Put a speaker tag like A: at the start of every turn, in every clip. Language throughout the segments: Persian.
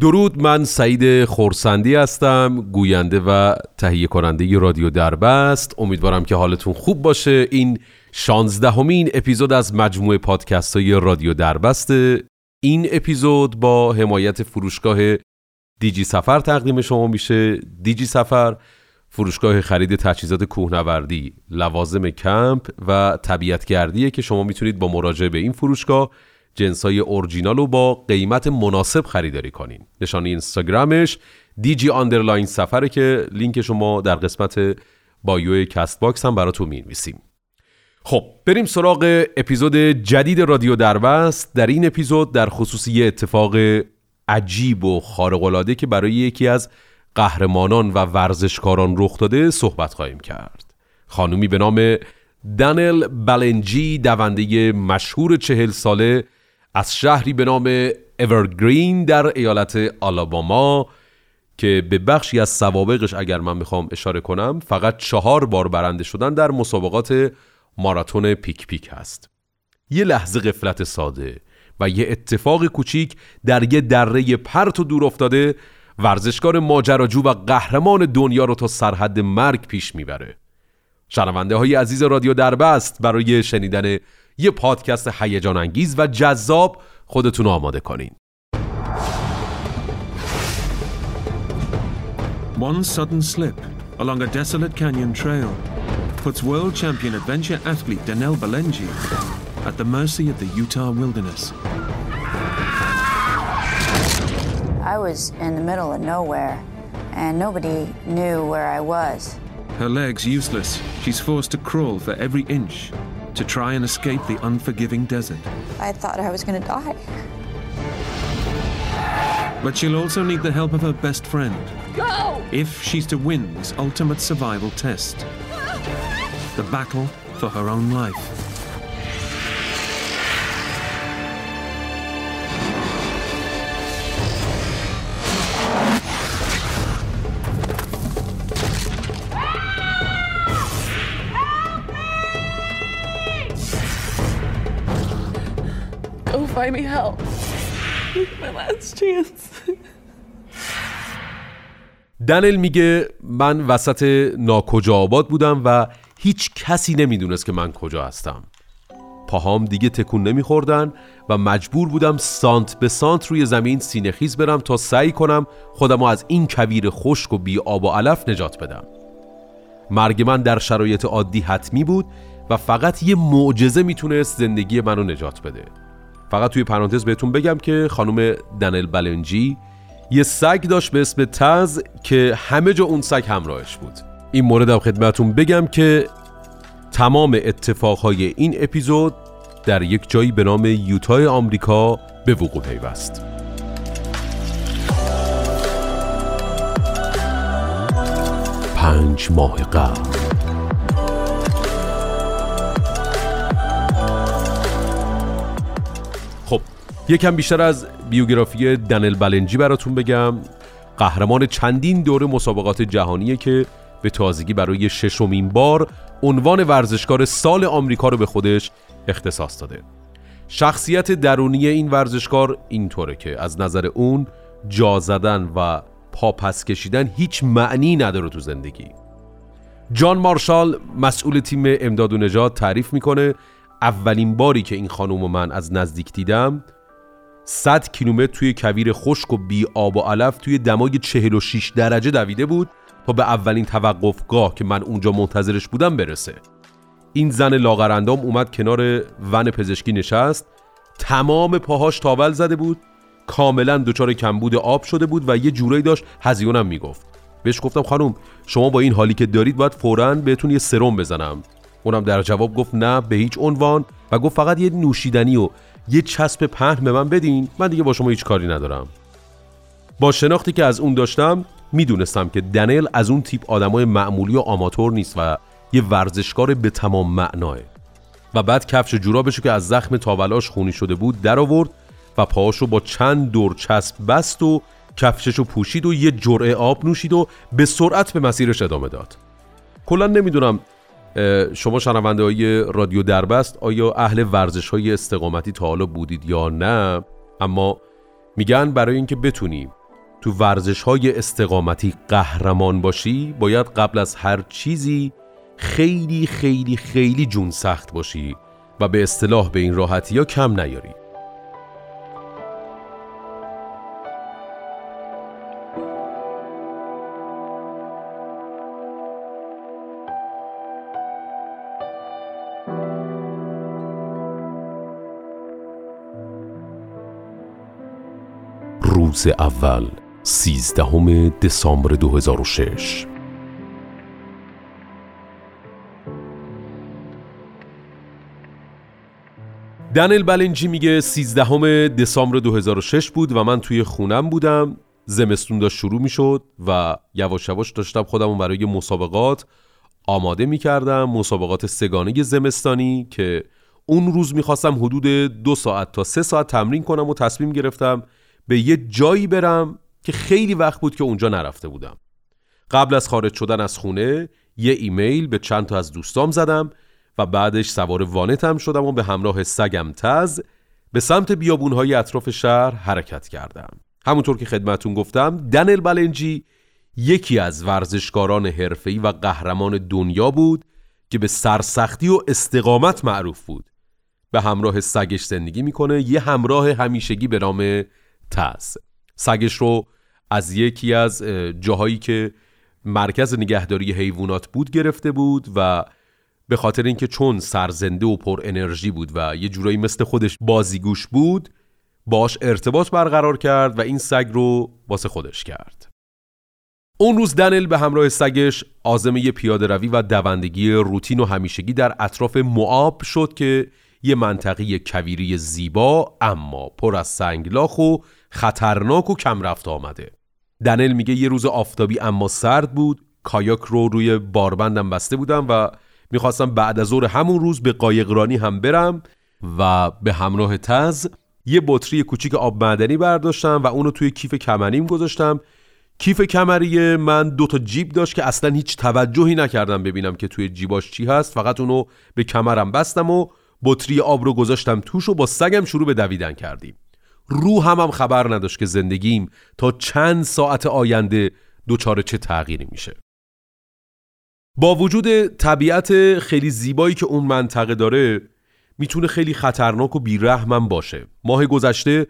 A: درود من سعید خورسندی هستم گوینده و تهیه کننده رادیو دربست. امیدوارم که حالتون خوب باشه. این شانزدهمین اپیزود از مجموعه پادکست های رادیو دربست. این اپیزود با حمایت فروشگاه دیجی سفر تقدیم شما میشه. دیجی سفر فروشگاه خرید تجهیزات کوهنوردی لوازم کمپ و طبیعتگردیه که شما می‌تونید با مراجعه به این فروشگاه جنسای اورجینال رو با قیمت مناسب خریداری کنین. نشانی اینستاگرامش دیجی underline سفره که لینک شما در قسمت bio کست باکس هم براتون می‌نویسیم. خب بریم سراغ اپیزود جدید رادیو دربست در این اپیزود در خصوص یه اتفاق عجیب و خارق‌العاده که برای یکی از قهرمانان و ورزشکاران رخ داده صحبت خواهیم کرد. خانومی به نام دانل بلنجی دونده مشهور چهل ساله از شهری به نام اورگرین در ایالت آلاباما که به بخشی از سوابقش اگر من می‌خوام اشاره کنم فقط چهار بار برنده شدن در مسابقات ماراتون پیک پیک هست. یه لحظه قفلت ساده و یه اتفاق کوچیک در یه دره پرت و دور افتاده ورزشکار ماجراجو و قهرمان دنیا رو تا سرحد مرگ پیش می‌بره. شنونده های عزیز رادیو دربست برای شنیدن یه پادکست هیجان انگیز و جذاب خودتون آماده کنین
B: One sudden slip along a desolate canyon trail puts world champion adventure athlete Danel Balenji at the mercy of the Utah wilderness.
C: I was in the middle of nowhere, and nobody knew where I was.
B: Her legs useless, she's forced to crawl for every inch to try and escape the unforgiving desert.
C: I thought I was going to die.
B: But she'll also need the help of her best friend.
C: Go!
B: If she's to win this ultimate survival test. The battle for her own life.
D: Find me help. My last chance.
A: دنل میگه من وسط ناکجا آباد بودم و هیچ کسی نمی‌دونست که من کجا هستم پاهام دیگه تکون نمیخوردن و مجبور بودم سانت به سانت روی زمین سینهخیز برم تا سعی کنم خودم از این کویر خشک و بی آب و علف نجات بدم مرگ من در شرایط عادی حتمی بود و فقط یه معجزه می‌تونست زندگی منو نجات بده فقط توی پرانتز بهتون بگم که خانم دنل بلنجی یه سگ داشت به اسم تز که همه جا اون سگ همراهش بود. این مورد هم خدمتون بگم که تمام اتفاقهای این اپیزود در یک جایی به نام یوتای آمریکا به وقوع پیوست. پنج ماه قبل. یکم بیشتر از بیوگرافی دنل بلنجی براتون بگم. قهرمان چندین دوره مسابقات جهانیه که به تازگی برای ششمین بار عنوان ورزشکار سال آمریکا رو به خودش اختصاص داده. شخصیت درونی این ورزشکار اینطوره که از نظر اون جا زدن و پاپس کشیدن هیچ معنی نداره تو زندگی. جان مارشال مسئول تیم امداد و نجات تعریف می‌کنه اولین باری که این خانم و من از نزدیک دیدم 100 کیلومتر توی کویر خشک و بی آب و علف توی دمای 46 درجه دویده بود تا به اولین توقفگاه که من اونجا منتظرش بودم برسه. این زن لاغرندام اومد کنار ون پزشکی نشست تمام پاهاش تاول زده بود کاملا دچار کمبود آب شده بود و یه جورایی داشت هزیونم می‌گفت. بهش گفتم خانم شما با این حالی که دارید باید فوراً بهتون یه سرم بزنم. اونم در جواب گفت نه به هیچ عنوان. و گفت فقط یه نوشیدنی و یه چسب پهن به من بدین من دیگه با شما هیچ کاری ندارم. با شناختی که از اون داشتم می‌دونستم که دنیل از اون تیپ آدمای معمولی و آماتور نیست و یه ورزشکار به تمام معناه. و بعد کفش جورابشو که از زخم تاولاش خونی شده بود در آورد و پاهاشو با چند دور چسب بست و کفششو پوشید و یه جرعه آب نوشید و به سرعت به مسیرش ادامه داد. کلا نمی‌دونم شما شنونده های رادیو دربست آیا اهل ورزش های استقامتی تا حالا بودید یا نه؟ اما میگن برای اینکه بتونی تو ورزش های استقامتی قهرمان باشی باید قبل از هر چیزی خیلی خیلی خیلی جون سخت باشی و به اصطلاح به این راحتی ها کم نیاری. روز اول سیزدهم دسامبر 2006 دنل بلنجی میگه 13 دسامبر 2006 بود و من توی خونم بودم. زمستون داشت شروع می‌شد و یواش یواش داشتم خودم برای مسابقات آماده می‌کردم. مسابقات سگانه زمستانی که اون روز می‌خواستم حدود دو ساعت تا سه ساعت تمرین کنم و تصمیم گرفتم به یه جایی برم که خیلی وقت بود که اونجا نرفته بودم. قبل از خارج شدن از خونه یه ایمیل به چند تا از دوستام زدم و بعدش سوار وانتم شدم و به همراه سگم تز به سمت بیابونهای اطراف شهر حرکت کردم. همونطور که خدمتون گفتم دنل بلنجی یکی از ورزشکاران حرفه‌ای و قهرمان دنیا بود که به سرسختی و استقامت معروف بود. به همراه سگش زندگی می‌کنه یه همراه همیشگی به نام تز سگش رو از یکی از جاهایی که مرکز نگهداری حیوانات بود گرفته بود و به خاطر اینکه چون سرزنده و پر انرژی بود و یه جورایی مثل خودش بازیگوش بود باش ارتباط برقرار کرد و این سگ رو واسه خودش کرد. اون روز دنل به همراه سگش آزمه پیاده روی و دوندگی روتین و همیشگی در اطراف معاب شد که یه منطقی کویری زیبا اما پر از سنگلاخ و خطرناک و کم رفت آمده. دنل میگه یه روز آفتابی اما سرد بود. کایاک رو روی باربندم بسته بودم و می‌خواستم بعد از ظهر همون روز به قایقرانی هم برم و به همراه تز یه بطری کوچیک آب معدنی برداشتم و اونو توی کیف کمریم گذاشتم. کیف کمری من دو تا جیب داشت که اصلا هیچ توجهی نکردم ببینم که توی جیباش چی هست. فقط اونو به کمرم بستم و بطری آب رو گذاشتم توش و با سگم شروع به دویدن کردیم. روحم هم خبر نداشت که زندگیم تا چند ساعت آینده دچار چه تغییری میشه. با وجود طبیعت خیلی زیبایی که اون منطقه داره می‌تونه خیلی خطرناک و بیرحمم باشه. ماه گذشته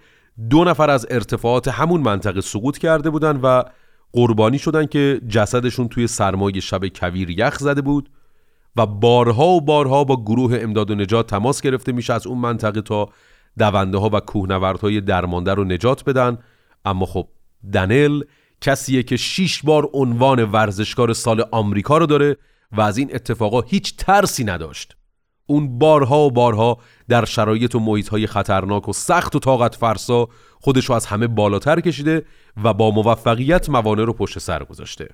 A: دو نفر از ارتفاعات همون منطقه سقوط کرده بودن و قربانی شدن که جسدشون توی سرمایه شب کویر یخ زده بود و بارها و بارها با گروه امداد و نجات تماس گرفته میشه از اون منطقه تا دونده ها و کوهنوردهای درمانده رو نجات بدن. اما خب دنل کسیه که شیش بار عنوان ورزشکار سال آمریکا رو داره و از این اتفاقا هیچ ترسی نداشت. اون بارها و بارها در شرایط و محیط های خطرناک و سخت و طاقت فرسا خودش رو از همه بالاتر کشیده و با موفقیت موانع رو پشت سر گذاشته.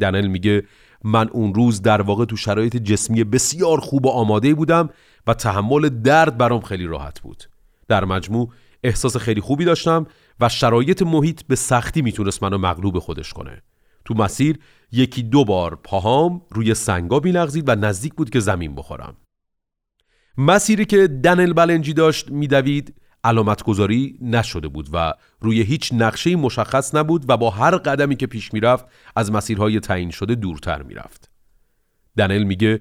A: دنل میگه من اون روز در واقع تو شرایط جسمی بسیار خوب و آماده بودم و تحمل درد برام خیلی راحت بود. در مجموع احساس خیلی خوبی داشتم و شرایط محیط به سختی می‌تونست منو مغلوب خودش کنه. تو مسیر یکی دو بار پاهام روی سنگا میلغزید و نزدیک بود که زمین بخورم. مسیری که دنل بلنجی داشت میدوید علامت گذاری نشده بود و روی هیچ نقشه مشخص نبود و با هر قدمی که پیش می‌رفت از مسیرهای تعیین شده دورتر می‌رفت. دنل میگه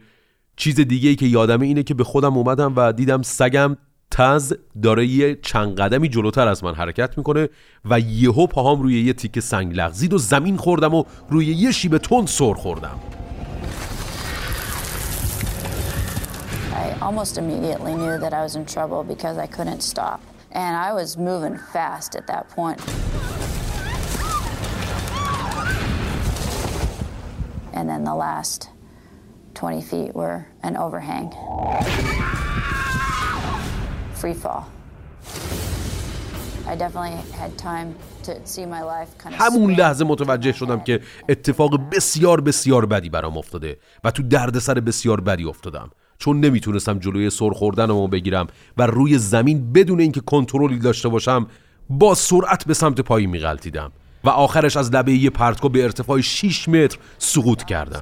A: چیز دیگه ای که یادمه اینه که به خودم اومدم و دیدم سگم تز داره یه چند قدمی جلوتر از من حرکت می‌کنه و یهو پاهام روی یه تیک سنگ لغزید و زمین خوردم و روی یه شیب تند سر خوردم
C: I almost immediately knew that I was in trouble because I couldn't stop. And I was moving fast at that point. And then the last 20 feet were an overhang. Free fall. I definitely had time to see my life kind of
A: همون. لحظه متوجه شدم که اتفاق بسیار بسیار بدی برام افتاده و تو دردسر بسیار بدی افتادم چون نمی‌تونستم جلوی سر خوردنمو بگیرم و روی زمین بدون اینکه کنترلی داشته باشم با سرعت به سمت پایین میغلطیدم و آخرش از لبه یه پرتگاه به ارتفاع 6 متر سقوط کردم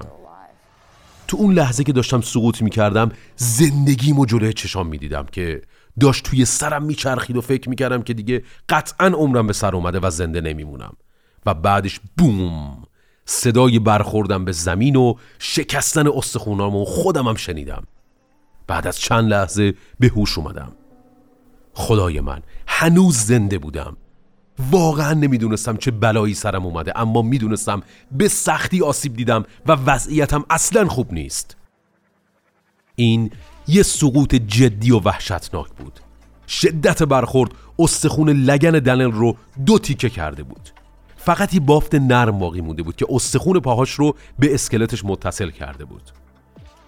A: تو اون لحظه که داشتم سقوط می‌کردم زندگیمو جلوی چشام می‌دیدم که داشت توی سرم میچرخید و فکر می‌کردم که دیگه قطعا عمرم به سر اومده و زنده نمیمونم. و بعدش بوم صدای برخوردم به زمین و شکستن استخونام و خودم هم شنیدم. بعد از چند لحظه به هوش اومدم. خدای من هنوز زنده بودم. واقعا نمی‌دونستم چه بلایی سرم اومده اما می‌دونستم به سختی آسیب دیدم و وضعیتم اصلا خوب نیست. این یه سقوط جدی و وحشتناک بود. شدت برخورد استخون لگن دنل رو دو تیکه کرده بود. فقط یه بافت نرم باقی مونده بود که استخون پاهاش رو به اسکلتش متصل کرده بود.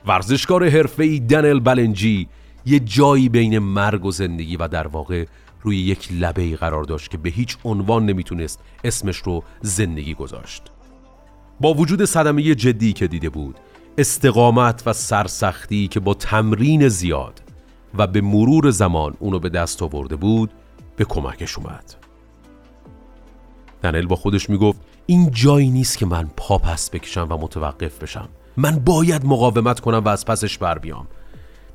A: ورزشکار حرفه‌ای دنل بلنجی یه جایی بین مرگ و زندگی و در واقع روی یک لبه قرار داشت که به هیچ عنوان نمی‌تونست اسمش رو زندگی گذاشت. با وجود صدمه جدی که دیده بود استقامت و سرسختی که با تمرین زیاد و به مرور زمان اونو به دست آورده بود به کمکش اومد. دنل با خودش می‌گفت این جایی نیست که من پا پس بکشم و متوقف بشم. من باید مقاومت کنم و از پسش بر بیام.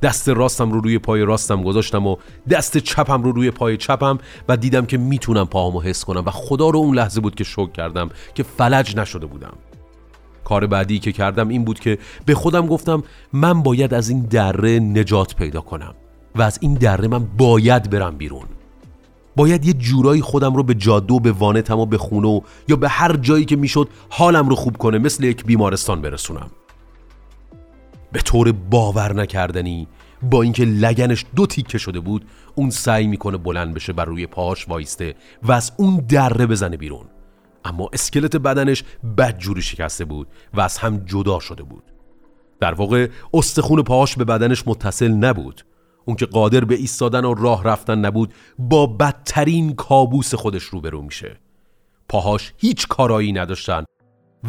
A: دست راستم رو روی پای راستم گذاشتم و دست چپم رو روی پای چپم و دیدم که می‌تونم پاهامو حس کنم و خدا رو اون لحظه بود که شک کردم که فلج نشده بودم. کار بعدی که کردم این بود که به خودم گفتم من باید از این دره نجات پیدا کنم و از این دره من باید برم بیرون. باید یه جورایی خودم رو به جاده و به وانتم و به خونه یا به هر جایی که می‌شد حالم رو خوب کنه مثل یک بیمارستان برسونم. به طور باور نکردنی با اینکه لگنش دو تیکه شده بود اون سعی می‌کنه بلند بشه بر روی پاهاش وایسته و از اون دره بزنه بیرون. اما اسکلت بدنش بدجوری شکسته بود و از هم جدا شده بود. در واقع استخون پاهاش به بدنش متصل نبود. اون که قادر به ایستادن و راه رفتن نبود با بدترین کابوس خودش روبرو میشه. پاهاش هیچ کارایی نداشتن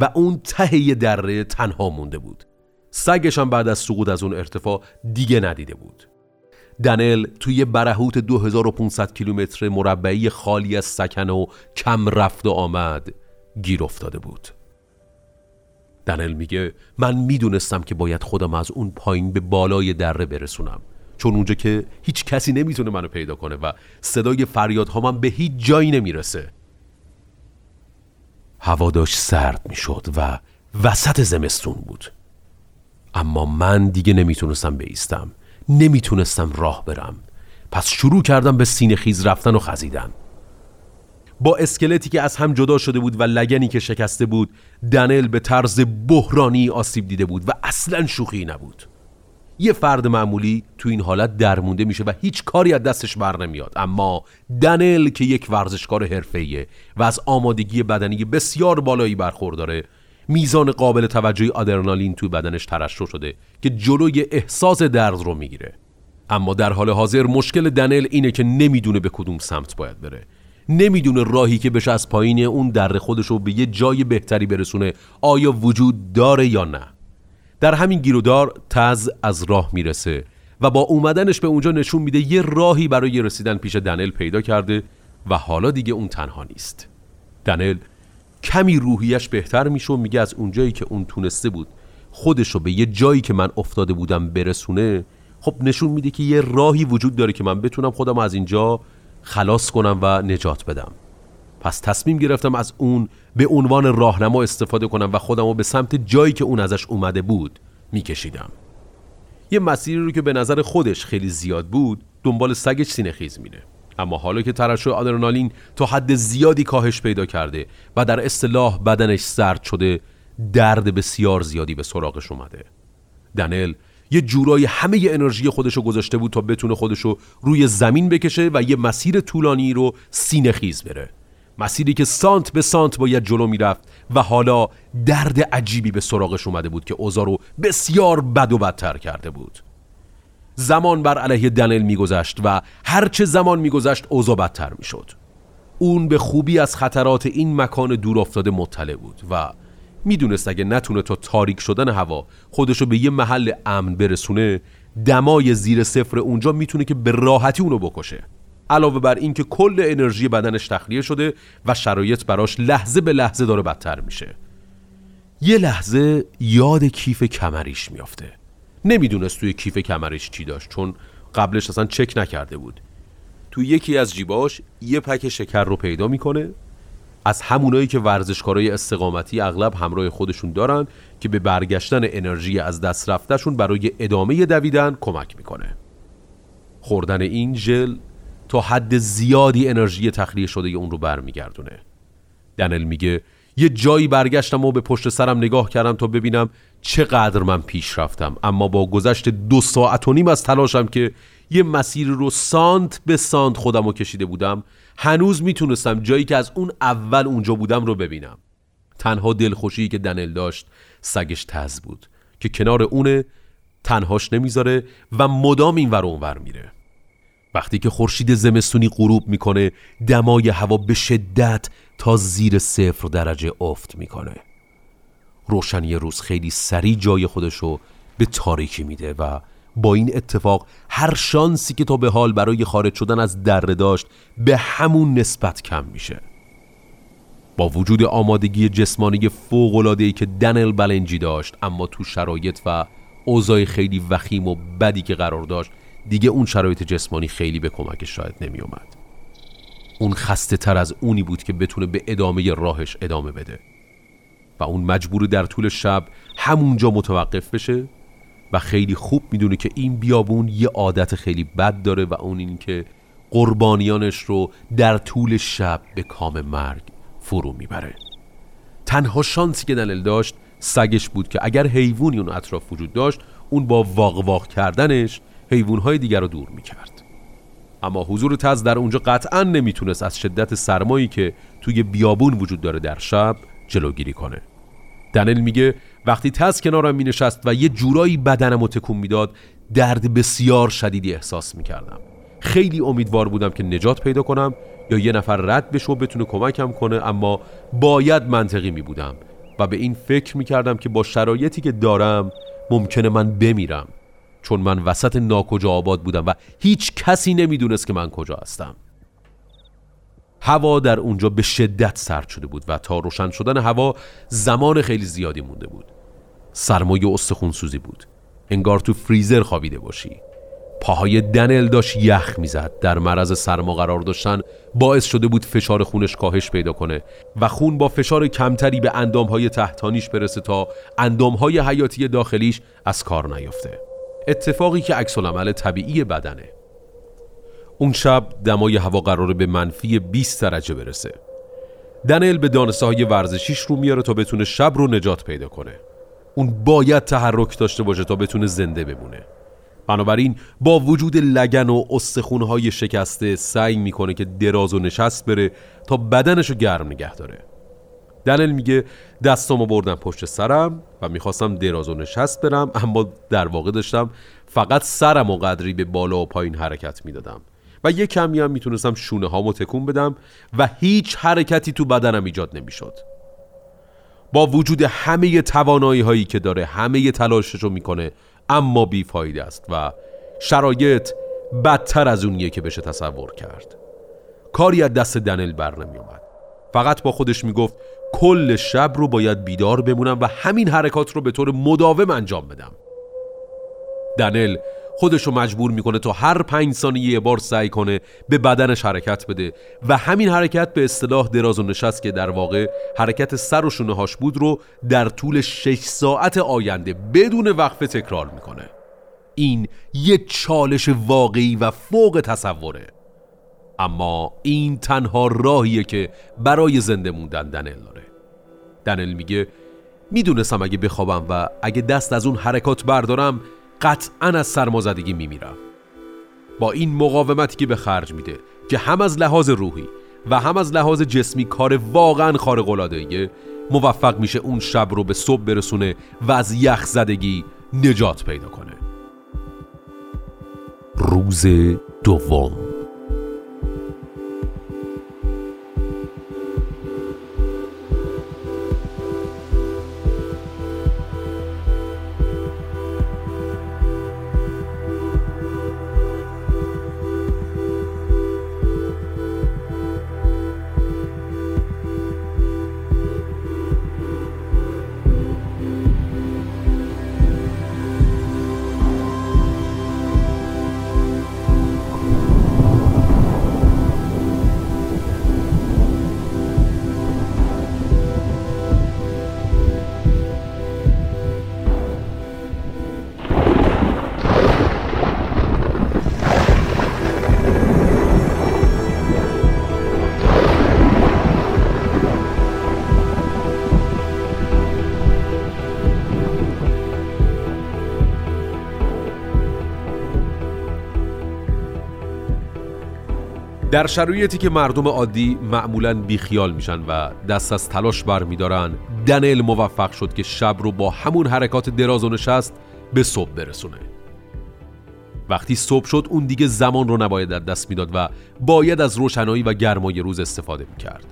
A: و اون ته دره تنها مونده بود. سگش هم بعد از سقوط از اون ارتفاع دیگه ندیده بود. دنل توی برهوت 2500 کیلومتر مربعی خالی از سکن و کم رفت و آمد. گیر افتاده بود. دنل میگه من می‌دونستم که باید خودم از اون پایین به بالای دره برسونم. چون اونجا که هیچ کسی نمی‌تونه منو پیدا کنه و صدای فریادها من به هیچ جایی نمی‌رسه. هوا داشت سرد می‌شد و وسط زمستون بود. اما من دیگه نمی‌تونستم بیستم. نمی‌تونستم راه برم. پس شروع کردم به سینه خیز رفتن و خزیدن. با اسکلتی که از هم جدا شده بود و لگنی که شکسته بود دنل به طرز بحرانی آسیب دیده بود و اصلا شوخی نبود. یه فرد معمولی تو این حالت درمونده میشه و هیچ کاری از دستش بر نمیاد. اما دنل که یک ورزشکار حرفه‌ایه و از آمادگی بدنی بسیار بالایی برخورداره میزان قابل توجهی آدرنالین توی بدنش ترشح شده که جلوی احساس درد رو می‌گیره. اما در حال حاضر مشکل دنل اینه که نمی‌دونه به کدوم سمت باید بره. نمی‌دونه راهی که بشه از پایین اون در خودش رو به یه جای بهتری برسونه آیا وجود داره یا نه. در همین گیرودار تز از راه می‌رسه و با اومدنش به اونجا نشون میده یه راهی برای رسیدن پیش دنل پیدا کرده و حالا دیگه اون تنها نیست. دنل کمی روحیش بهتر میشه و میگه از اونجایی که اون تونسته بود خودش رو به یه جایی که من افتاده بودم برسونه خب نشون میده که یه راهی وجود داره که من بتونم خودم از اینجا خلاص کنم و نجات بدم. پس تصمیم گرفتم از اون به عنوان راهنما استفاده کنم و خودم رو به سمت جایی که اون ازش اومده بود میکشیدم. یه مسیری رو که به نظر خودش خیلی زیاد بود دنبال سگش سینه خیز میره. اما حالا که ترشح آدرنالین تا حد زیادی کاهش پیدا کرده و در اصطلاح بدنش سرد شده درد بسیار زیادی به سراغش اومده. دنل یه جورایی همه ی انرژی خودشو گذاشته بود تا بتونه خودشو روی زمین بکشه و یه مسیر طولانی رو سینه خیز بره. مسیری که سانت به سانت باید جلو می‌رفت و حالا درد عجیبی به سراغش اومده بود که اوضاع رو بسیار بد و بدتر کرده بود. زمان بر علیه دنل میگذشت و هرچه زمان میگذشت اوضاع بدتر می‌شد. اون به خوبی از خطرات این مکان دور افتاده مطلع بود و می‌دونست اگه نتونه تا تاریک شدن هوا خودشو به یه محل امن برسونه دمای زیر صفر اونجا می‌تونه که به راحتی اونو بکشه. علاوه بر اینکه کل انرژی بدنش تخلیه شده و شرایط براش لحظه به لحظه داره بدتر میشه. یه لحظه یاد کیف کمریش میافته. نمی‌دونست توی کیف کمرش چی داشت چون قبلش اصلا چک نکرده بود. تو یکی از جیباش یه پک شکر رو پیدا می‌کنه. از همونایی که ورزشکارای استقامتی اغلب همراه خودشون دارن که به برگشتن انرژی از دست رفتهشون برای ادامه دویدن کمک می‌کنه. خوردن این ژل تا حد زیادی انرژی تخلیه شده اون رو برمیگردونه. دنل میگه یه جایی برگشتم و به پشت سرم نگاه کردم تا ببینم چقدر من پیش رفتم. اما با گذشت دو ساعت و نیم از تلاشم که یه مسیر رو سانت به سانت خودم رو کشیده بودم هنوز می‌تونستم جایی که از اون اول اونجا بودم رو ببینم. تنها دلخوشی که دنل داشت سگش تز بود که کنار اونه تنهاش نمی‌ذاره و مدام این ور اونور میره. وقتی که خورشید زمستونی غروب می‌کنه دمای هوا به شدت تا زیر صفر درجه افت می‌کنه. روشنی روز خیلی سریع جای خودشو به تاریکی میده و با این اتفاق هر شانسی که تا به حال برای خارج شدن از دره داشت به همون نسبت کم میشه. با وجود آمادگی جسمانی فوق‌العاده‌ای که دنل بلنجی داشت اما تو شرایط و اوضاع خیلی وخیم و بدی که قرار داشت دیگه اون شرایط جسمانی خیلی به کمک شاید نمی اومد. اون خسته تر از اونی بود که بتونه به ادامه راهش ادامه بده و اون مجبور در طول شب همونجا متوقف بشه و خیلی خوب می‌دونه که این بیابون یه عادت خیلی بد داره و اون این که قربانیانش رو در طول شب به کام مرگ فرو می‌بره تنها شانسی که دلل داشت سگش بود که اگر حیوانی اون اطراف وجود داشت اون با واق واق کردنش حیوانهای دیگر رو دور می‌کرد. اما حضور تز در اونجا قطعا نمی‌تونست از شدت سرمایی که توی بیابون وجود داره در شب جلوگیری کنه. دنل میگه وقتی تز کنارم مینشست و یه جورایی بدنم رو تکون می‌داد درد بسیار شدیدی احساس می‌کردم. خیلی امیدوار بودم که نجات پیدا کنم یا یه نفر رد بشه و بتونه کمکم کنه اما باید منطقی می بودم و به این فکر می کردم که با شرایطی که دارم ممکنه من بمیرم. چون من وسط ناکجا آباد بودم و هیچ کسی نمی‌دونست که من کجا هستم. هوا در اونجا به شدت سرد شده بود و تا روشن شدن هوا زمان خیلی زیادی مونده بود. سرمایه استخون سوزی بود. انگار تو فریزر خوابیده باشی. پاهای دنل داشت یخ می‌زد. در معرض سرما قرار داشتن باعث شده بود فشار خونش کاهش پیدا کنه و خون با فشار کمتری به اندامهای تحتانیش برسه تا اندامهای حیاتی داخلیش از کار نیفته اتفاقی که عکس عمل طبیعی بدنه. اون شب دمای هوا قراره به منفی 20 درجه برسه. دنل به دانسته های ورزشیش رو میاره تا بتونه شب رو نجات پیدا کنه. اون باید تحرک داشته باشه تا بتونه زنده بمونه. بنابراین با وجود لگن و استخونهای شکسته سعی می‌کنه که دراز و نشست بره تا بدنشو گرم نگه داره. دنل میگه دستامو بردم پشت سرم و می‌خواستم دراز و نشست برم اما در واقع داشتم فقط سرم و قدری به بالا و پایین حرکت می‌دادم. و یه کمی هم می‌تونستم شونه هامو تکون بدم و هیچ حرکتی تو بدنم ایجاد نمی‌شد. با وجود همه توانایی هایی که داره همه تلاشش رو می‌کنه اما بیفایده است و شرایط بدتر از اونیه که بشه تصور کرد. کاری از دست دنل بر نمی اومد فقط با خودش می‌گفت کل شب رو باید بیدار بمونم و همین حرکات رو به طور مداوم انجام بدم. دنل خودش رو مجبور می‌کنه تا هر پنج ثانیه یه بار سعی کنه به بدنش حرکت بده و همین حرکت به اصطلاح دراز و نشست که در واقع حرکت سر و شونه هاش بود رو در طول 6 ساعت آینده بدون وقفه تکرار می‌کنه. این یه چالش واقعی و فوق تصوره. اما این تنها راهیه که برای زنده موندن دنل دنل میگه می‌دونستم اگه بخوابم و اگه دست از اون حرکات بردارم قطعا از سرمازدگی میمیرم. با این مقاومتی که به خرج میده که هم از لحاظ روحی و هم از لحاظ جسمی کار واقعا خارق موفق میشه اون شب رو به صبح برسونه و از یخ زدگی نجات پیدا کنه. روز دوم. در شرایطی که مردم عادی معمولا بیخیال میشن و دست از تلاش برمیدارن دنل موفق شد که شب رو با همون حرکات دراز و نشست به صبح برسونه. وقتی صبح شد اون دیگه زمان رو نباید در دست می‌داد و باید از روشنایی و گرمای روز استفاده می‌کرد.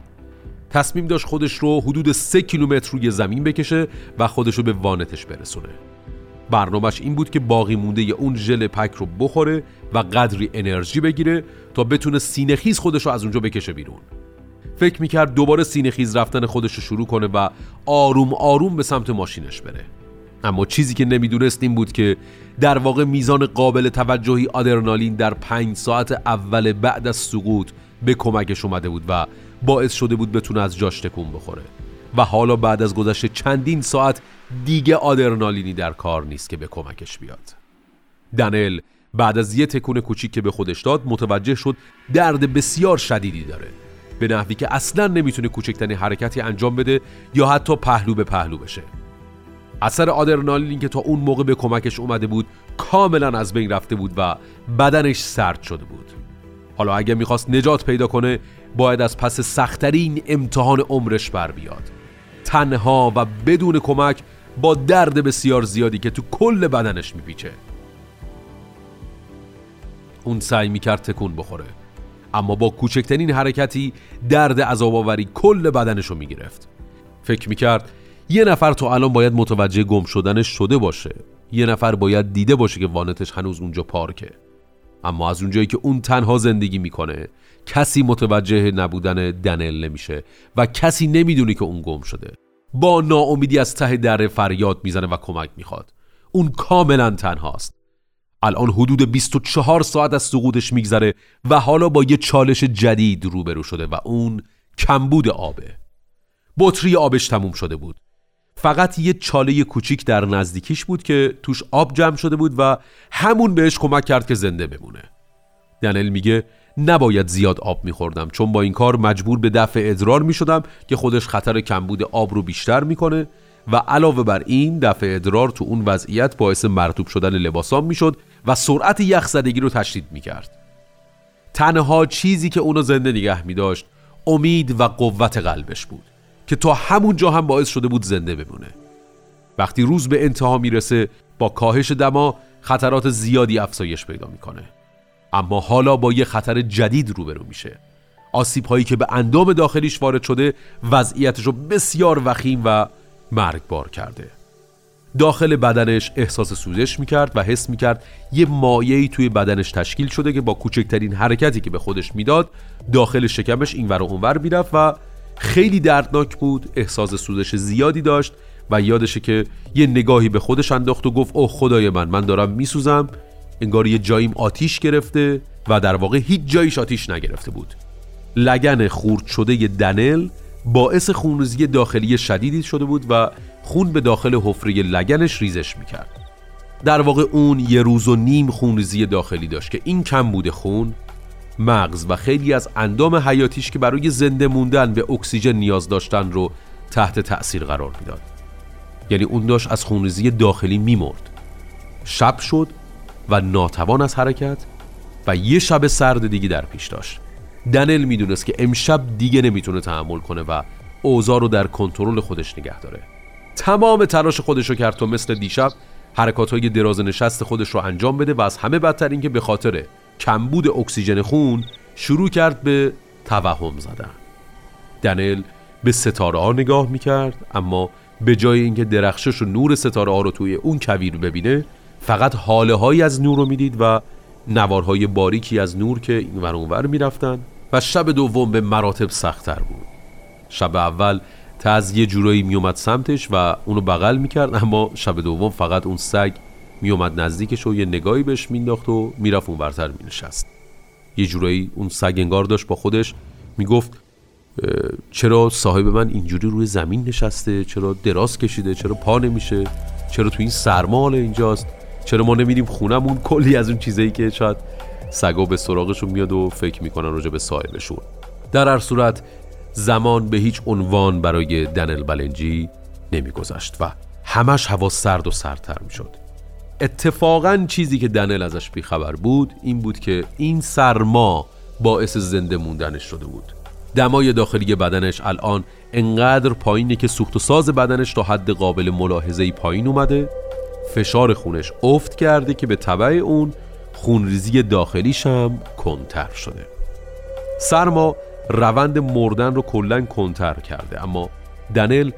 A: تصمیم داشت خودش رو حدود سه کیلومتر روی زمین بکشه و خودش رو به وانتش برسونه. برنامهش این بود که باقی مونده اون ژل پک رو بخوره و قدری انرژی بگیره تا بتونه سینهخیز خودش رو از اونجا بکشه بیرون. فکر می‌کرد دوباره سینهخیز رفتن خودش رو شروع کنه و آروم آروم به سمت ماشینش بره. اما چیزی که نمی‌دونست این بود که در واقع میزان قابل توجهی آدرنالین در پنج ساعت اول بعد از سقوط به کمکش اومده بود و باعث شده بود بتونه از جاش تکون بخوره. و حالا بعد از گذشت چندین ساعت دیگه آدرنالینی در کار نیست که به کمکش بیاد. دنل بعد از یه تکون کوچیک که به خودش داد متوجه شد درد بسیار شدیدی داره. به نحوی که اصلا نمی‌تونه کوچکترین حرکتی انجام بده یا حتی پهلو به پهلو بشه. اثر آدرنالین که تا اون موقع به کمکش اومده بود کاملا از بین رفته بود و بدنش سرد شده بود. حالا اگه می‌خواست نجات پیدا کنه باید از پس سختترین امتحان عمرش بر بیاد. تنها و بدون کمک با درد بسیار زیادی که تو کل بدنش میپیچه. اون سعی می‌کرد تکون بخوره اما با کوچکترین حرکتی درد عذاب کل بدنش رو می‌گرفت. فکر می‌کرد یه نفر تو الان باید متوجه گم شدنش شده باشه. یه نفر باید دیده باشه که وانتش هنوز اونجا پارکه. اما از اونجایی که اون تنها زندگی می‌کنه کسی متوجه نبودن دنل نمیشه و کسی نمی‌دونه که اون گم شده. با ناامیدی از ته در فریاد می‌زنه و کمک می‌خواد. اون کاملا تنهاست. الان حدود 24 ساعت از سقوطش میگذره و حالا با یه چالش جدید روبرو شده و اون کمبود آبه. بطری آبش تموم شده بود. فقط یه چاله کوچیک در نزدیکیش بود که توش آب جمع شده بود و همون بهش کمک کرد که زنده بمونه. دنل میگه نباید زیاد آب میخوردم چون با این کار مجبور به دفع ادرار می‌شدم که خودش خطر کمبود آب رو بیشتر می‌کنه و علاوه بر این دفع ادرار تو اون وضعیت باعث مرتوب شدن لباسام می‌شد و سرعت یخزدگی رو تشدید می‌کرد. تنها چیزی که اونو زنده نگه میداشت امید و قوت قلبش بود که تا همون جا هم باعث شده بود زنده بمونه. وقتی روز به انتها می‌رسه با کاهش دما خطرات زیادی افزایش پیدا می‌کنه. اما حالا با یه خطر جدید روبرو میشه. آسیب هایی که به اندام داخلیش وارد شده وضعیتش رو بسیار وخیم و مرگبار کرده. داخل بدنش احساس سوزش می‌کرد و حس می‌کرد یه مایعی توی بدنش تشکیل شده که با کوچکترین حرکتی که به خودش می‌داد داخل شکمش این ور و اونور می‌رفت و خیلی دردناک بود احساس سوزش زیادی داشت و یادشه که یه نگاهی به خودش انداخت و گفت اوه خدای من من دارم میسوزم. انگار یه جاییم آتیش گرفته و در واقع هیچ جاییش آتیش نگرفته بود. لگن خورد شده دنل باعث خونریزی داخلی شدیدی شده بود و خون به داخل حفره لگنش ریزش می‌کرد. در واقع اون یه روز و نیم خونریزی داخلی داشت که این کم بوده خون مغز و خیلی از اندام حیاتیش که برای زنده موندن به اکسیژن نیاز داشتن رو تحت تأثیر قرار می‌داد. یعنی اون داشت از خونریزی داخلی میمرد. شب شد و ناتوان از حرکت و یه شب سرد دیگه در پیش داشت. دنل می‌دونست که امشب دیگه نمی‌تونه تحمل کنه و اوضاع رو در کنترل خودش نگه داره. تمام تلاش خودش رو کرد تا مثل دیشب حرکات های دراز نشست خودش رو انجام بده و از همه بدتر اینکه به خاطر کمبود اکسیژن خون شروع کرد به توهم زدن. دنل به ستاره ها نگاه می‌کرد اما به جای اینکه درخشش و نور ستاره ها رو توی اون کویر ببینه فقط حاله هایی از نور رو می‌دید و نوارهای باریکی از نور که این ور اونور می‌رفتن. و شب دوم به مراتب سختتر بود. شب اول تز یه جورایی میومد سمتش و اونو بغل می‌کرد اما شب دوم فقط اون سگ میومد نزدیکش و یه نگاهی بهش مینداخت و می‌رفت اون برتر مینشست. یه جورایی اون سگ انگار داشت با خودش می‌گفت چرا صاحب من اینجوری روی زمین نشسته؟ چرا دراز کشیده؟ چرا پا نمیشه؟ چرا تو این سرما حال اینجاست؟ چرا ما نمیریم خونمون کلی از اون چیزایی که شاید سگا به سراغشون میاد و فکر می‌کنن راجع به صاحبشون. در هر صورت زمان به هیچ عنوان برای دنل بلنجی نمیگذشت و همش هوا سرد و سردتر می‌شد. اتفاقا چیزی که دنل ازش بیخبر بود این بود که این سرما باعث زنده موندنش شده بود. دمای داخلی بدنش الان انقدر پایینه که سوخت و ساز بدنش تا حد قابل ملاحظه پایین اومده فشار خونش افت کرده که به طبع اون خونریزی داخلیش هم کنتر شده. سرما روند مردن رو کلا کنتر کرده اما دنل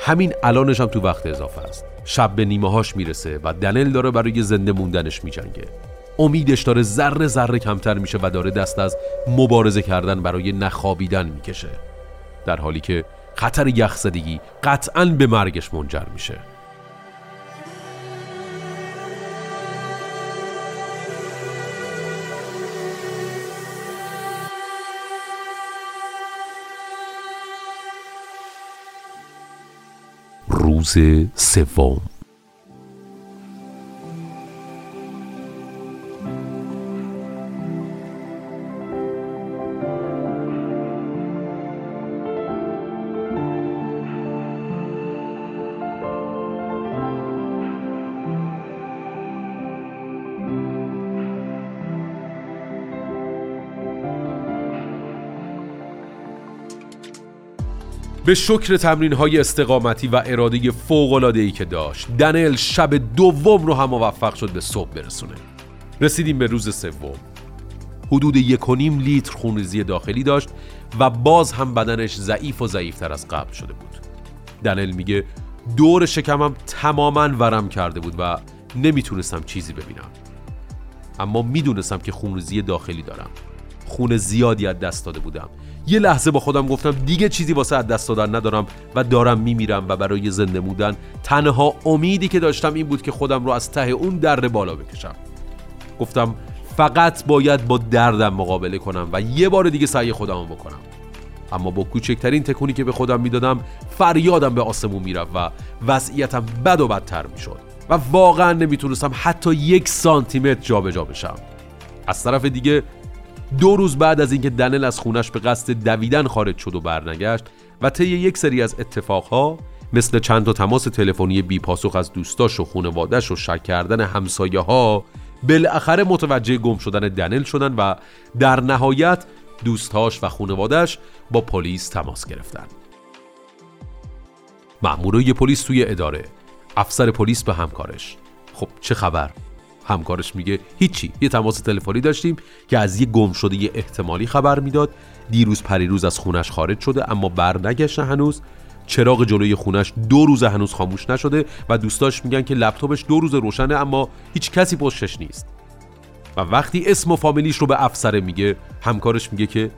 A: همین الانش هم تو وقت اضافه است. شب به نیمه هاش می‌رسه و دنل داره برای زنده موندنش میجنگه. امیدش داره ذره ذره کمتر میشه و داره دست از مبارزه کردن برای نخوابیدن می‌کشه. در حالی که خطر یخزدگی قطعا به مرگش منجر میشه. روز سوم به شکر تمرین های استقامتی و اراده فوق ای که داشت دنل شب دوم رو هم موفق شد به صبح برسونه. رسیدیم به روز سوم. حدود یک و نیم لیتر خونریزی داخلی داشت و باز هم بدنش ضعیف و ضعیفتر از قبل شده بود. دنل میگه دور شکمم تماما ورم کرده بود و نمی‌تونستم چیزی ببینم. اما می‌دونستم که خونریزی داخلی دارم. خون زیادی از دست داده بودم. یه لحظه با خودم گفتم دیگه چیزی واسه از دست دادن ندارم و دارم میمیرم و برای زنده موندن. تنها امیدی که داشتم این بود که خودم رو از ته اون دره بالا بکشم. گفتم فقط باید با دردم مقابله کنم و یه بار دیگه سعی خودم بکنم. اما با کوچکترین تکونی که به خودم می‌دادم فریادم به آسمون می‌رفت و وضعیتم بد و بدتر می‌شد و واقعا نمی‌تونستم حتی یک سانتیمتر جابجا بشم. از طرف دیگه دو روز بعد از اینکه دنل از خونش به قصد دویدن خارج شد و برنگشت و طی یک سری از اتفاقها مثل چند تا تماس تلفنی بی پاسخ از دوستاش و خانواده‌اش و شک کردن همسایه ها بالاخره متوجه گم شدن دنل شدن و در نهایت دوستاش و خانواده‌اش با پلیس تماس گرفتن. مأمورای پلیس توی اداره. افسر پلیس به همکارش. خب چه خبر؟ همکارش میگه هیچی یه تماس تلفنی داشتیم که از یه گم شده یه احتمالی خبر می‌داد. دیروز پریروز از خونش خارج شده اما بر نگشته هنوز. چراغ جلوی خونش دو روز هنوز خاموش نشده و دوستاش میگن که لپتاپش دو روز روشنه اما هیچ کسی پشتش نیست. و وقتی اسم و فامیلیش رو به افسره میگه همکارش میگه که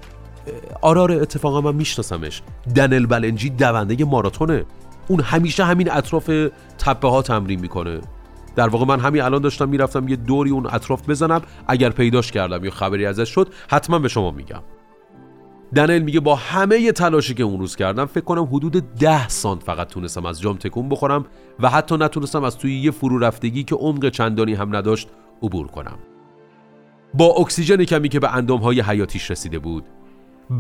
A: آره اتفاقا من میشناسمش. دنل بلنجی دونده ماراتونه. اون همیشه همین اطراف تپه ها تمرین می‌کنه. در واقع من همین الان داشتم می‌رفتم یه دوری اون اطراف بزنم اگر پیداش کردم یا خبری ازش شد حتما به شما میگم. دنل میگه با همه تلاشی که اون روز کردم فکر کنم حدود ده سانت فقط تونستم از جام تکون بخورم و حتی نتونستم از توی یه فرو رفتگی که عمق چندانی هم نداشت عبور کنم. با اکسیژن کمی که به های حیاتیش رسیده بود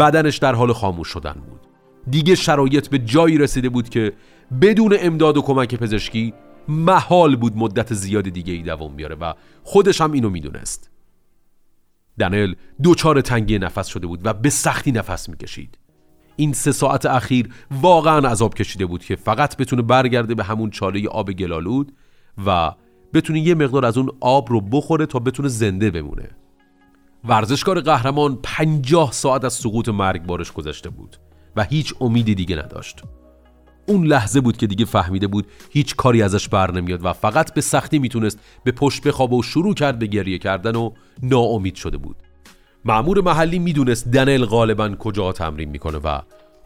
A: بدنش در حال خاموش شدن بود. دیگه شرایط به جایی رسیده بود که بدون امداد و کمک پزشکی محال بود مدت زیاد دیگه ای دوام بیاره و خودش هم اینو می‌دونست. دنل دوچار تنگی نفس شده بود و به سختی نفس می‌کشید. این سه ساعت اخیر واقعا عذاب کشیده بود که فقط بتونه برگرده به همون چاله آب گلالود و بتونه یه مقدار از اون آب رو بخوره تا بتونه زنده بمونه. ورزشکار قهرمان پنجاه ساعت از سقوط مرگبارش گذشته بود و هیچ امیدی دیگه نداشت. اون لحظه بود که دیگه فهمیده بود هیچ کاری ازش بر نمیاد و فقط به سختی می‌تونست به پشت بخوابه و شروع کرد به گریه کردن و ناامید شده بود. معمور محلی می‌دونست دنل غالبا کجا تمرین می‌کنه و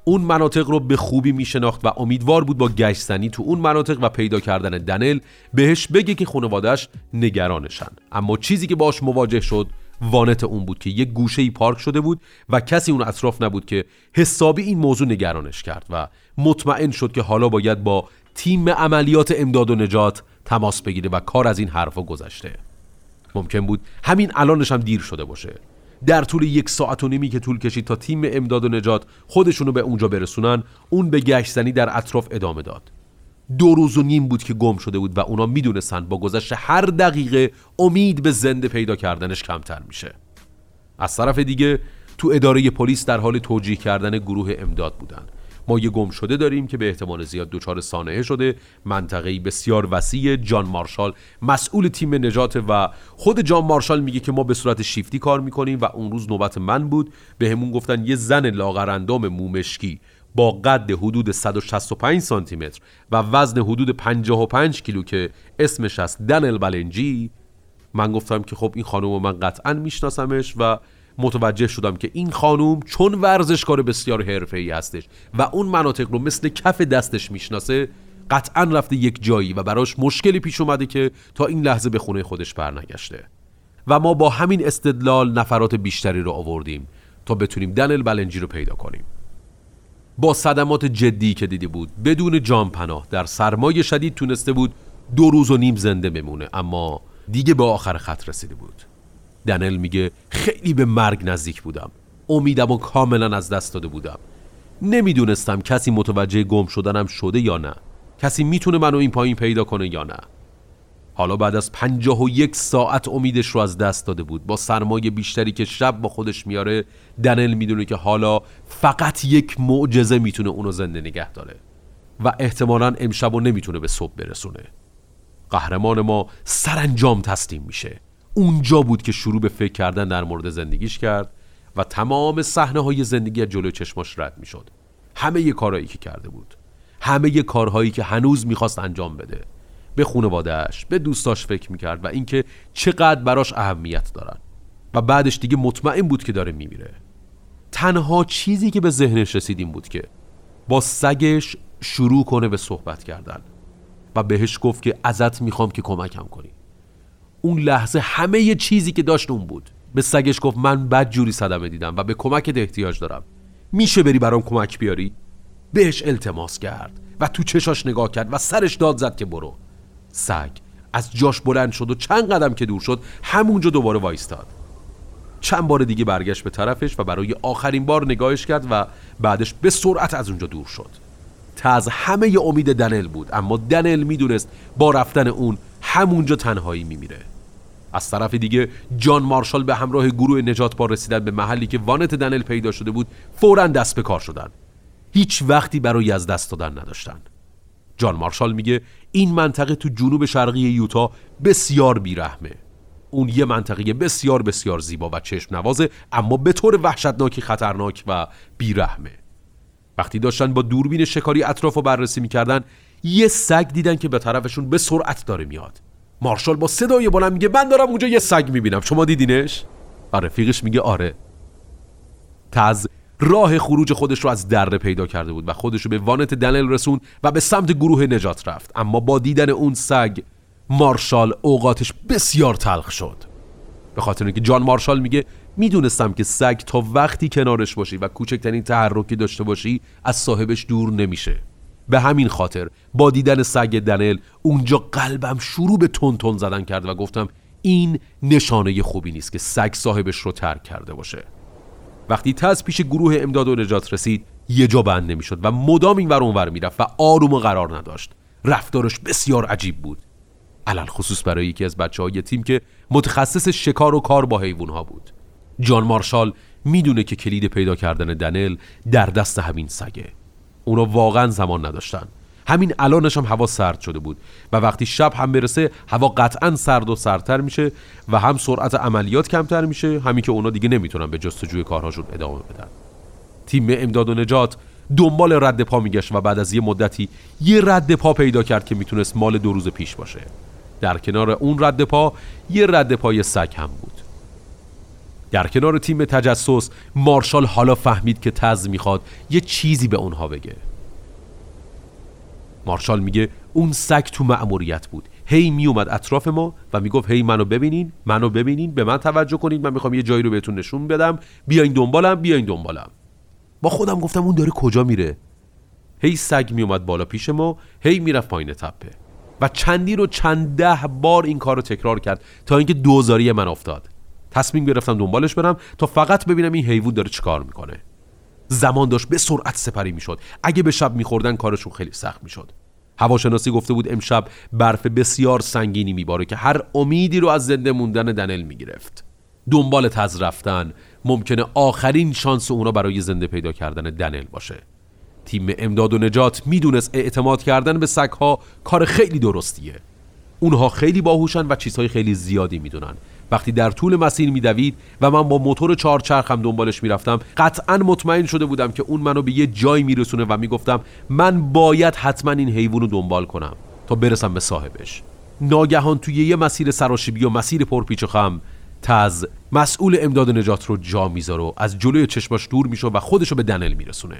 A: اون مناطق رو به خوبی میشناخت و امیدوار بود با گشتنی تو اون مناطق و پیدا کردن دنل بهش بگه که خانوادهش نگرانشن. اما چیزی که باش مواجه شد وانت اون بود که یک گوشه ای پارک شده بود و کسی اون اطراف نبود که حسابی این موضوع نگرانش کرد و مطمئن شد که حالا باید با تیم عملیات امداد و نجات تماس بگیره و کار از این حرفا گذشته. ممکن بود همین الانش هم دیر شده باشه. در طول یک ساعت و نیمی که طول کشید تا تیم امداد و نجات خودشونو به اونجا برسونن اون به گشتنی در اطراف ادامه داد. دو روز و نیم بود که گم شده بود و اونا می‌دونستن با گذشت هر دقیقه امید به زنده پیدا کردنش کمتر میشه. از طرف دیگه تو اداره پلیس در حال توجیه کردن گروه امداد بودن. ما یه گم شده داریم که به احتمال زیاد دچار سانحه شده منطقه‌ای بسیار وسیع جان مارشال. مسئول تیم نجات و خود جان مارشال میگه که ما به صورت شیفتی کار می‌کنیم و اون روز نوبت من بود. به همون گفتن یه زن لاغرندام مومشکی. با قد حدود 165 سانتی متر و وزن حدود 55 کیلو که اسمش است دنل بلنجی من گفتم که خب این خانم من قطعا میشناسمش و متوجه شدم که این خانوم چون ورزشکار بسیار حرفه‌ای هستش و اون مناطق رو مثل کف دستش می‌شناسه قطعا رفته یک جایی و براش مشکلی پیش اومده که تا این لحظه به خونه خودش برنگشته. و ما با همین استدلال نفرات بیشتری رو آوردیم تا بتونیم دنل بلنجی رو پیدا کنیم. با صدمات جدی که دیده بود. بدون جان پناه. در سرمایه شدید تونسته بود دو روز و نیم زنده بمونه. اما دیگه به آخر خط رسیده بود. دنل میگه خیلی به مرگ نزدیک بودم. امیدم و کاملا از دست داده بودم. نمی‌دونستم کسی متوجه گم شدنم شده یا نه. کسی می‌تونه منو این پایین پیدا کنه یا نه. حالا بعد از پنجاه و یک ساعت امیدش رو از دست داده بود. با سرمایه بیشتری که شب با خودش میاره دنل می‌دونه که حالا فقط یک معجزه می‌تونه اونو زنده نگه داره و احتمالا امشب رو نمی‌تونه به صبح برسونه. قهرمان ما سرانجام تسلیم میشه. اونجا بود که شروع به فکر کردن در مورد زندگیش کرد و تمام صحنه های زندگی از جلوی چشماش رد می‌شد. همه کارهایی که کرده بود. همه کارهایی که هنوز می‌خواست انجام بده. به خانوادهش به دوستاش فکر می‌کرد و اینکه چقدر براش اهمیت دارن. و بعدش دیگه مطمئن بود که داره میمیره. تنها چیزی که به ذهنش رسیدیم بود که با سگش شروع کنه به صحبت کردن. و بهش گفت که ازت می‌خوام که کمکم کنی. اون لحظه همه ی چیزی که داشت اون بود. به سگش گفت من بد جوری صدمه دیدم و به کمکت احتیاج دارم. میشه بری برام کمک بیاری؟ بهش التماس کرد و تو چشاش نگاه کرد و سرش داد زد که برو. سگ. از جاش بلند شد و چند قدم که دور شد همونجا دوباره وایستاد. چند بار دیگه برگشت به طرفش و برای آخرین بار نگاهش کرد و بعدش به سرعت از اونجا دور شد. تا از همه امید دنل بود اما دنل می‌دونست با رفتن اون همونجا تنهایی میمیره. از طرف دیگه جان مارشال به همراه گروه نجات با رسیدن به محلی که وانت دنل پیدا شده بود فورا دست به کار شدن. هیچ وقتی برای از دست دادن نداشتن. جان مارشال میگه این منطقه تو جنوب شرقی یوتا بسیار بیرحمه. اون یه منطقه بسیار بسیار زیبا و چشم نوازه اما به طور وحشتناکی خطرناک و بیرحمه. وقتی داشتن با دوربین شکاری اطراف رو بررسی می‌کردن یه سگ دیدن که به طرفشون به سرعت داره میاد. مارشال با صدای بلند میگه من دارم اونجا یه سگ می‌بینم. شما دیدینش؟ و رفیقش میگه آره. تز راه خروج خودش رو از دره پیدا کرده بود و خودش رو به وانت دنل رسون و به سمت گروه نجات رفت. اما با دیدن اون سگ مارشال اوقاتش بسیار تلخ شد. به خاطر اینکه جان مارشال میگه می‌دونستم که سگ تا وقتی کنارش باشی و کوچکترین تحرکی داشته باشی از صاحبش دور نمیشه. به همین خاطر با دیدن سگ دنل اونجا قلبم شروع به تون تون زدن کرد و گفتم این نشانه خوبی نیست که سگ صاحبش رو ترک کرده باشه. وقتی تز پیش گروه امداد و نجات رسید یه جا بند نمی‌شد و مدام این ور اونور می‌رفت و آروم و قرار نداشت. رفتارش بسیار عجیب بود. علل خصوص برای یکی از بچه های تیم که متخصص شکار و کار با حیوان ها بود. جان مارشال می‌دونه که کلید پیدا کردن دنل در دست همین سگه. اونا واقعا زمان نداشتن. همین الانش هم هوا سرد شده بود و وقتی شب هم برسه هوا قطعا سرد و سردتر میشه و هم سرعت عملیات کمتر میشه همین که اونا دیگه نمی‌تونن به جستجوی کارهاشون ادامه بدن. تیم امداد و نجات دنبال رد پا میگشت و بعد از یه مدتی یه رد پا پیدا کرد که می‌تونست مال دو روز پیش باشه. در کنار اون رد پا یه رد پای سگ هم بود. در کنار تیم تجسس مارشال حالا فهمید که تز می‌خواد یه چیزی به اونها بگه. مارشال میگه اون سگ تو مأموریت بود. هی میومد اطراف ما و می‌گفت هی منو ببینین منو ببینین به من توجه کنید من می‌خوام یه جایی رو بهتون نشون بدم. بیاین دنبالم بیاین دنبالم. با خودم گفتم اون داره کجا میره؟ هی سگ میومد بالا پیش ما هی می‌رفت پایین تپه. و چندی رو چند ده بار این کار رو تکرار کرد تا اینکه دوزاری من افتاد. تصمیم گرفتم دنبالش برم تا فقط ببینم این حیوان داره چیکار می‌کنه. زمان داشت به سرعت سپری می‌شد. اگه به شب میخوردن کارشون خیلی سخت می‌شد. هواشناسی گفته بود امشب برف بسیار سنگینی میباره که هر امیدی رو از زنده موندن دنل می‌گرفت. دنبال تز رفتن ممکنه آخرین شانس اونا برای زنده پیدا کردن دنل باشه. تیم امداد و نجات می‌دونست اعتماد کردن به سگها کار خیلی درستیه. اونها خیلی باهوشن و چیزهای خیلی زیادی می‌دونن. وقتی در طول مسیر میدوید و من با موتور چهارچرخم دنبالش می‌رفتم قطعا مطمئن شده بودم که اون منو به یه جایی میرسونه و می‌گفتم من باید حتما این حیوان رو دنبال کنم تا برسم به صاحبش. ناگهان توی یه مسیر سراشیبی و مسیر پرپیچ و خم تز مسئول امداد نجات رو جا می‌ذاره و از جلوی چشماش دور میشه و خودشو به دنل میرسونه.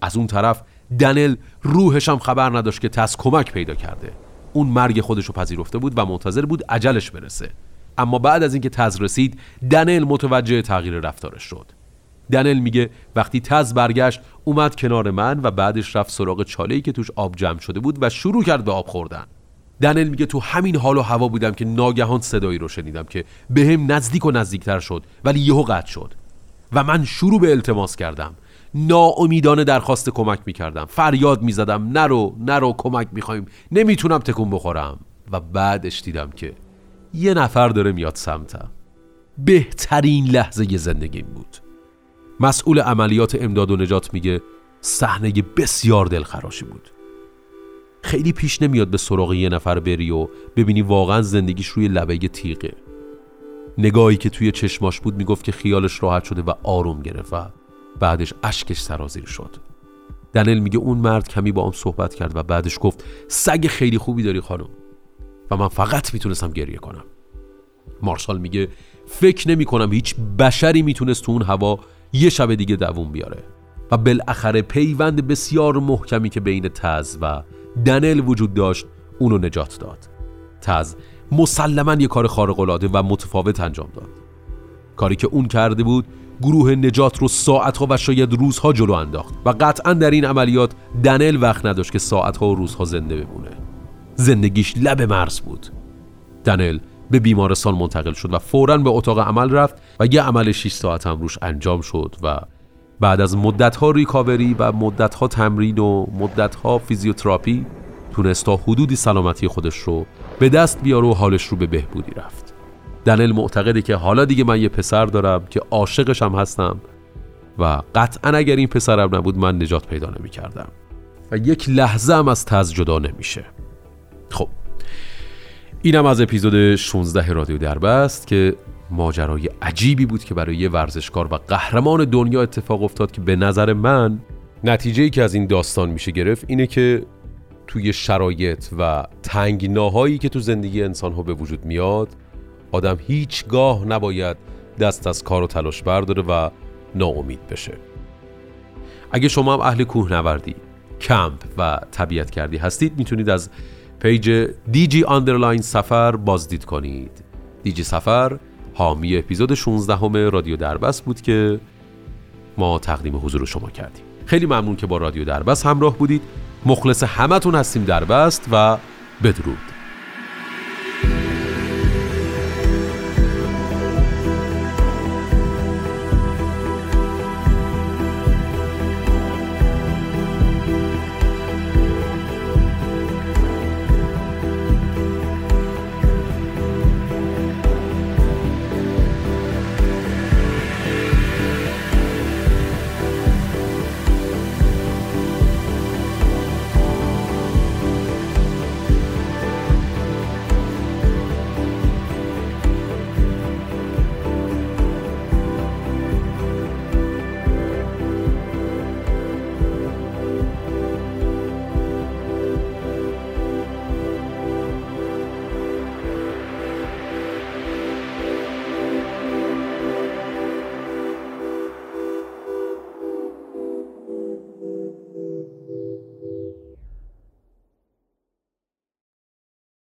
A: از اون طرف دنل روحش هم خبر نداشت که تز کمک پیدا کرده. اون مرگ خودشو پذیرفته بود و منتظر بود عجلش برسه. اما بعد از اینکه تز رسید دنل متوجه تغییر رفتارش شد. دنل میگه وقتی تز برگشت اومد کنار من و بعدش رفت سراغ چاله‌ای که توش آب جمع شده بود و شروع کرد به آب خوردن. دنل میگه تو همین حال و هوا بودم که ناگهان صدایی رو شنیدم که به هم نزدیک و نزدیکتر شد ولی یهو قطع شد. و من شروع به التماس کردم. ناامیدانه درخواست کمک می‌کردم. فریاد می‌زدم نرو نرو کمک می‌خوایم. نمی‌تونم تکون بخورم. و بعدش دیدم که یه نفر داره میاد سمتم. بهترین لحظه زندگیم بود. مسئول عملیات امداد و نجات میگه صحنه بسیار دلخراشی بود. خیلی پیش نمیاد به سراغ یه نفر بری و ببینی واقعا زندگیش روی لبه تیغه. نگاهی که توی چشماش بود می‌گفت که خیالش راحت شده و آروم گرفت و بعدش اشکش سرازیر شد. دنل میگه اون مرد کمی با هم صحبت کرد و بعدش گفت سگ خیلی خوبی داری خانم. و من فقط می‌تونستم گریه کنم. مارشال میگه فکر نمی کنم هیچ بشری می‌تونست تو اون هوا یه شب دیگه دووم بیاره. و بالاخره پیوند بسیار محکمی که بین تز و دنل وجود داشت اونو نجات داد. تز مسلما یه کار خارق‌العاده و متفاوت انجام داد. کاری که اون کرده بود گروه نجات رو ساعتها و شاید روزها جلو انداخت. و قطعا در این عملیات دنل وقت نداشت که ساعتها و روزها زنده بمونه. زندگیش لب مرز بود. دنل به بیمارستان منتقل شد و فورا به اتاق عمل رفت و یه عمل 6 ساعت هم روش انجام شد و بعد از مدتها ریکاوری و مدتها تمرین و مدتها فیزیوتراپی تونست تا حدودی سلامتی خودش رو به دست بیاره و حالش رو به بهبودی رفت. دنل معتقده که حالا دیگه من یه پسر دارم که عاشقش هم هستم و قطعا اگر این پسرم نبود من نجات پیدا نمی کردم و یک لحظه هم از تز جدا نمیشه. خب اینم از اپیزود 16 رادیو دربست که ماجرای عجیبی بود که برای یه ورزشکار و قهرمان دنیا اتفاق افتاد که به نظر من نتیجه ای که از این داستان میشه گرفت اینه که توی شرایط و تنگناهایی که تو زندگی انسان ها به وجود میاد آدم هیچگاه نباید دست از کار و تلاش برداره و ناامید بشه. اگه شما هم اهل کوهنوردی کمپ و طبیعت گردی هستید می‌تونید از page دیجی underline سفر بازدید کنید. دیجی سفر حامی اپیزود 16 هم رادیو دربست بود که ما تقدیم حضور شما کردیم. خیلی ممنون که با رادیو دربست همراه بودید. مخلص همتون هستیم دربست و بدرود.